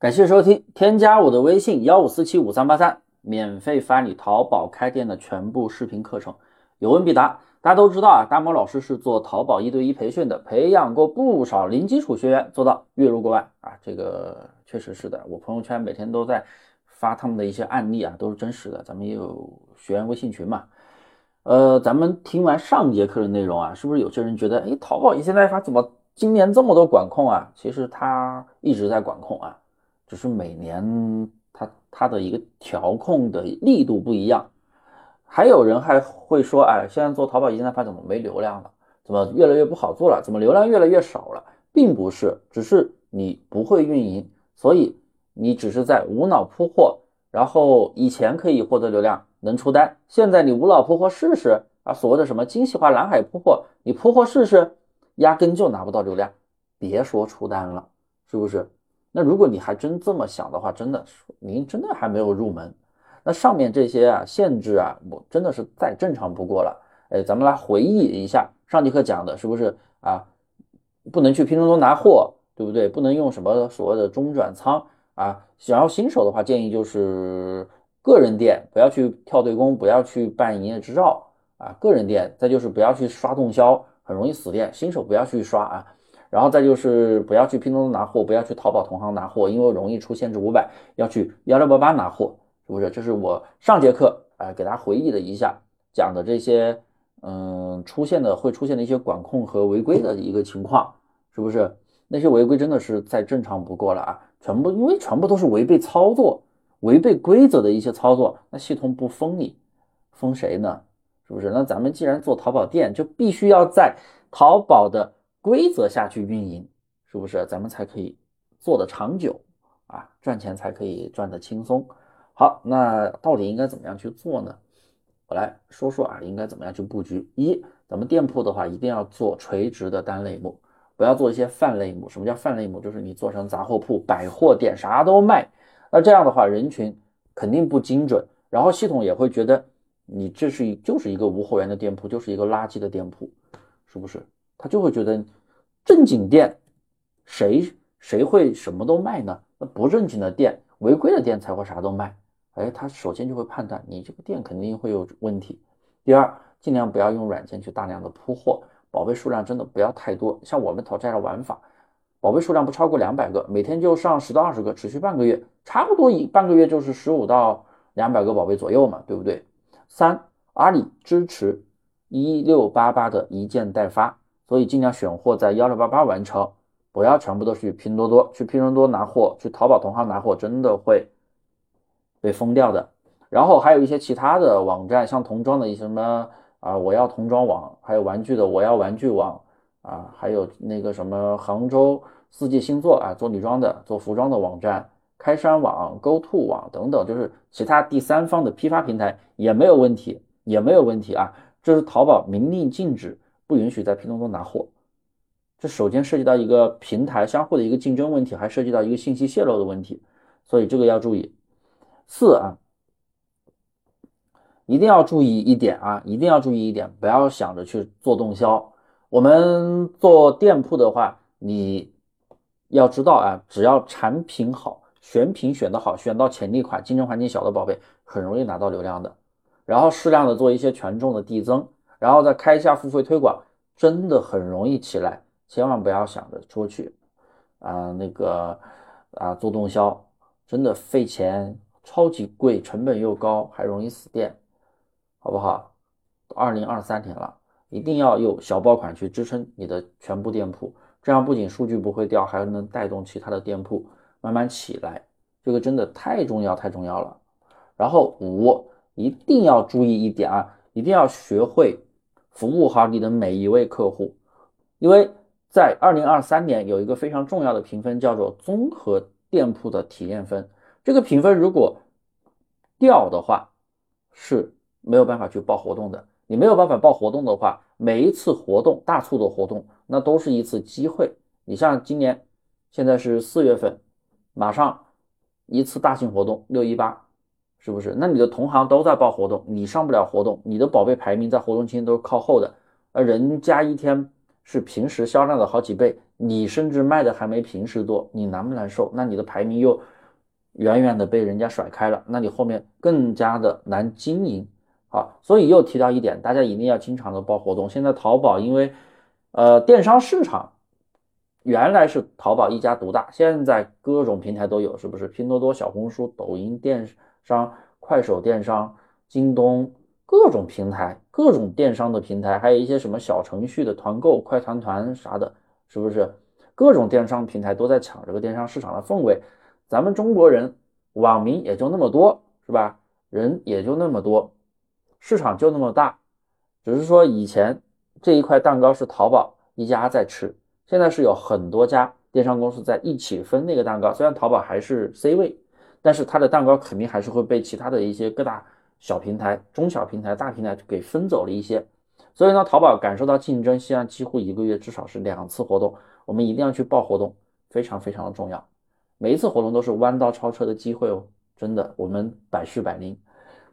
感谢收听，添加我的微信幺五四七五三八三，免费发你淘宝开店的全部视频课程，有问必答。大家都知道啊，大猫老师是做淘宝一对一培训的，培养过不少零基础学员做到月入过万啊，这个确实是的。我朋友圈每天都在发他们的一些案例啊，都是真实的。咱们也有学员微信群嘛，呃，咱们听完上节课的内容啊，是不是有些人觉得，哎，淘宝一现在发怎么今年这么多管控啊？其实他一直在管控啊。只是每年它它的一个调控的力度不一样，还有人还会说，哎，现在做淘宝一件代发怎么没流量了？怎么越来越不好做了？怎么流量越来越少了？并不是，只是你不会运营，所以你只是在无脑铺货，然后以前可以获得流量能出单，现在你无脑铺货试试啊，所谓的什么精细化蓝海铺货，你铺货试试，压根就拿不到流量，别说出单了，是不是？那如果你还真这么想的话，真的，您真的还没有入门。那上面这些啊限制啊，我真的是再正常不过了。哎，咱们来回忆一下上节课讲的，是不是啊？不能去拼多多拿货，对不对？不能用什么所谓的中转仓啊。想要新手的话，建议就是个人店，不要去跳对公，不要去办营业执照啊。个人店，再就是不要去刷动销，很容易死店。新手不要去刷啊。然后再就是不要去拼多多拿货，不要去淘宝同行拿货，因为容易出限制五百，要去幺六八八拿货，是不是？这是我上节课啊给大家回忆了一下讲的这些，嗯，出现的会出现的一些管控和违规的一个情况，是不是？那些违规真的是再正常不过了啊！全部因为全部都是违背操作、违背规则的一些操作，那系统不封你，封谁呢？是不是？那咱们既然做淘宝店，就必须要在淘宝的。规则下去运营，是不是咱们才可以做的长久啊？赚钱才可以赚得轻松。好，那到底应该怎么样去做呢？我来说说啊，应该怎么样去布局。一，咱们店铺的话，一定要做垂直的单类目，不要做一些泛类目。什么叫泛类目？就是你做成杂货铺、百货店，啥都卖。那这样的话，人群肯定不精准，然后系统也会觉得你这是就是一个无货源的店铺，就是一个垃圾的店铺，是不是？他就会觉得正经店，谁谁会什么都卖呢？那不正经的店、违规的店才会啥都卖。哎，他首先就会判断你这个店肯定会有问题。第二，尽量不要用软件去大量的铺货，宝贝数量真的不要太多。像我们讨债的玩法，宝贝数量不超过两百个，每天就上十到二十个，持续半个月，差不多一半个月就是十五到两百个宝贝左右嘛，对不对？三，阿里支持一六八八的一件代发。所以尽量选货在幺六八八完成，不要全部都去拼多多，去拼多多拿货，去淘宝同行拿货，真的会被封掉的。然后还有一些其他的网站，像童装的一些什么啊，我要童装网，还有玩具的我要玩具网啊，还有那个什么杭州四季星座啊，做女装的、做服装的网站，开山网、Go To 网等等，就是其他第三方的批发平台也没有问题，也没有问题啊。这是淘宝明令禁止。不允许在拼多多拿货，这首先涉及到一个平台相互的一个竞争问题，还涉及到一个信息泄露的问题，所以这个要注意。四啊，一定要注意一点啊，一定要注意一点，不要想着去做动销。我们做店铺的话，你要知道啊，只要产品好，选品选的好，选到潜力款、竞争环境小的宝贝，很容易拿到流量的。然后适量的做一些权重的递增。然后再开一下付费推广，真的很容易起来，千万不要想着出去，啊那个啊做动销，真的费钱，超级贵，成本又高，还容易死店，好不好？二零二三年了，一定要有小爆款去支撑你的全部店铺，这样不仅数据不会掉，还能带动其他的店铺慢慢起来，这个真的太重要太重要了。然后五，一定要注意一点啊，一定要学会。服务好你的每一位客户，因为在二零二三年有一个非常重要的评分，叫做综合店铺的体验分。这个评分如果掉的话，是没有办法去报活动的。你没有办法报活动的话，每一次活动大促的活动，那都是一次机会。你像今年现在是四月份，马上一次大型活动六一八。是不是？那你的同行都在报活动，你上不了活动，你的宝贝排名在活动期间都是靠后的，而人家一天是平时销量的好几倍，你甚至卖的还没平时多，你难不难受？那你的排名又远远的被人家甩开了，那你后面更加的难经营。好，所以又提到一点，大家一定要经常的报活动。现在淘宝因为呃电商市场原来是淘宝一家独大，现在各种平台都有，是不是？拼多多、小红书、抖音电视商、快手电商、京东。各种平台，各种电商的平台，还有一些什么小程序的团购、快团团啥的，是不是？各种电商平台都在抢这个电商市场的氛围。咱们中国人网民也就那么多，是吧？人也就那么多，市场就那么大。只是说以前这一块蛋糕是淘宝一家在吃，现在是有很多家电商公司在一起分那个蛋糕。虽然淘宝还是 C 位，但是它的蛋糕肯定还是会被其他的一些各大。小平台、中小平台、大平台给分走了一些，所以呢，淘宝感受到竞争，现在几乎一个月至少是两次活动，我们一定要去报活动，非常非常的重要。每一次活动都是弯道超车的机会哦，真的，我们百试百灵。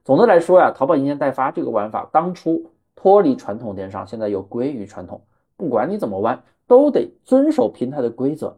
总的来说呀，淘宝一年代发这个玩法，当初脱离传统电商，现在又归于传统，不管你怎么弯，都得遵守平台的规则。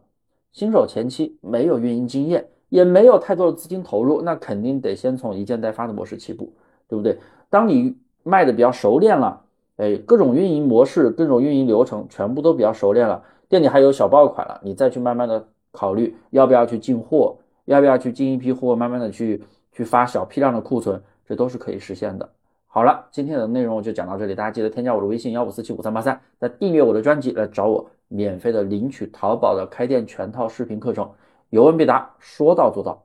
新手前期没有运营经验。也没有太多的资金投入，那肯定得先从一件代发的模式起步，对不对？当你卖的比较熟练了，哎，各种运营模式、各种运营流程全部都比较熟练了，店里还有小爆款了，你再去慢慢的考虑要不要去进货，要不要去进一批货，慢慢的去去发小批量的库存，这都是可以实现的。好了，今天的内容就讲到这里，大家记得添加我的微信幺五四七五三八三，再订阅我的专辑来找我免费的领取淘宝的开店全套视频课程。有问必答，说到做到。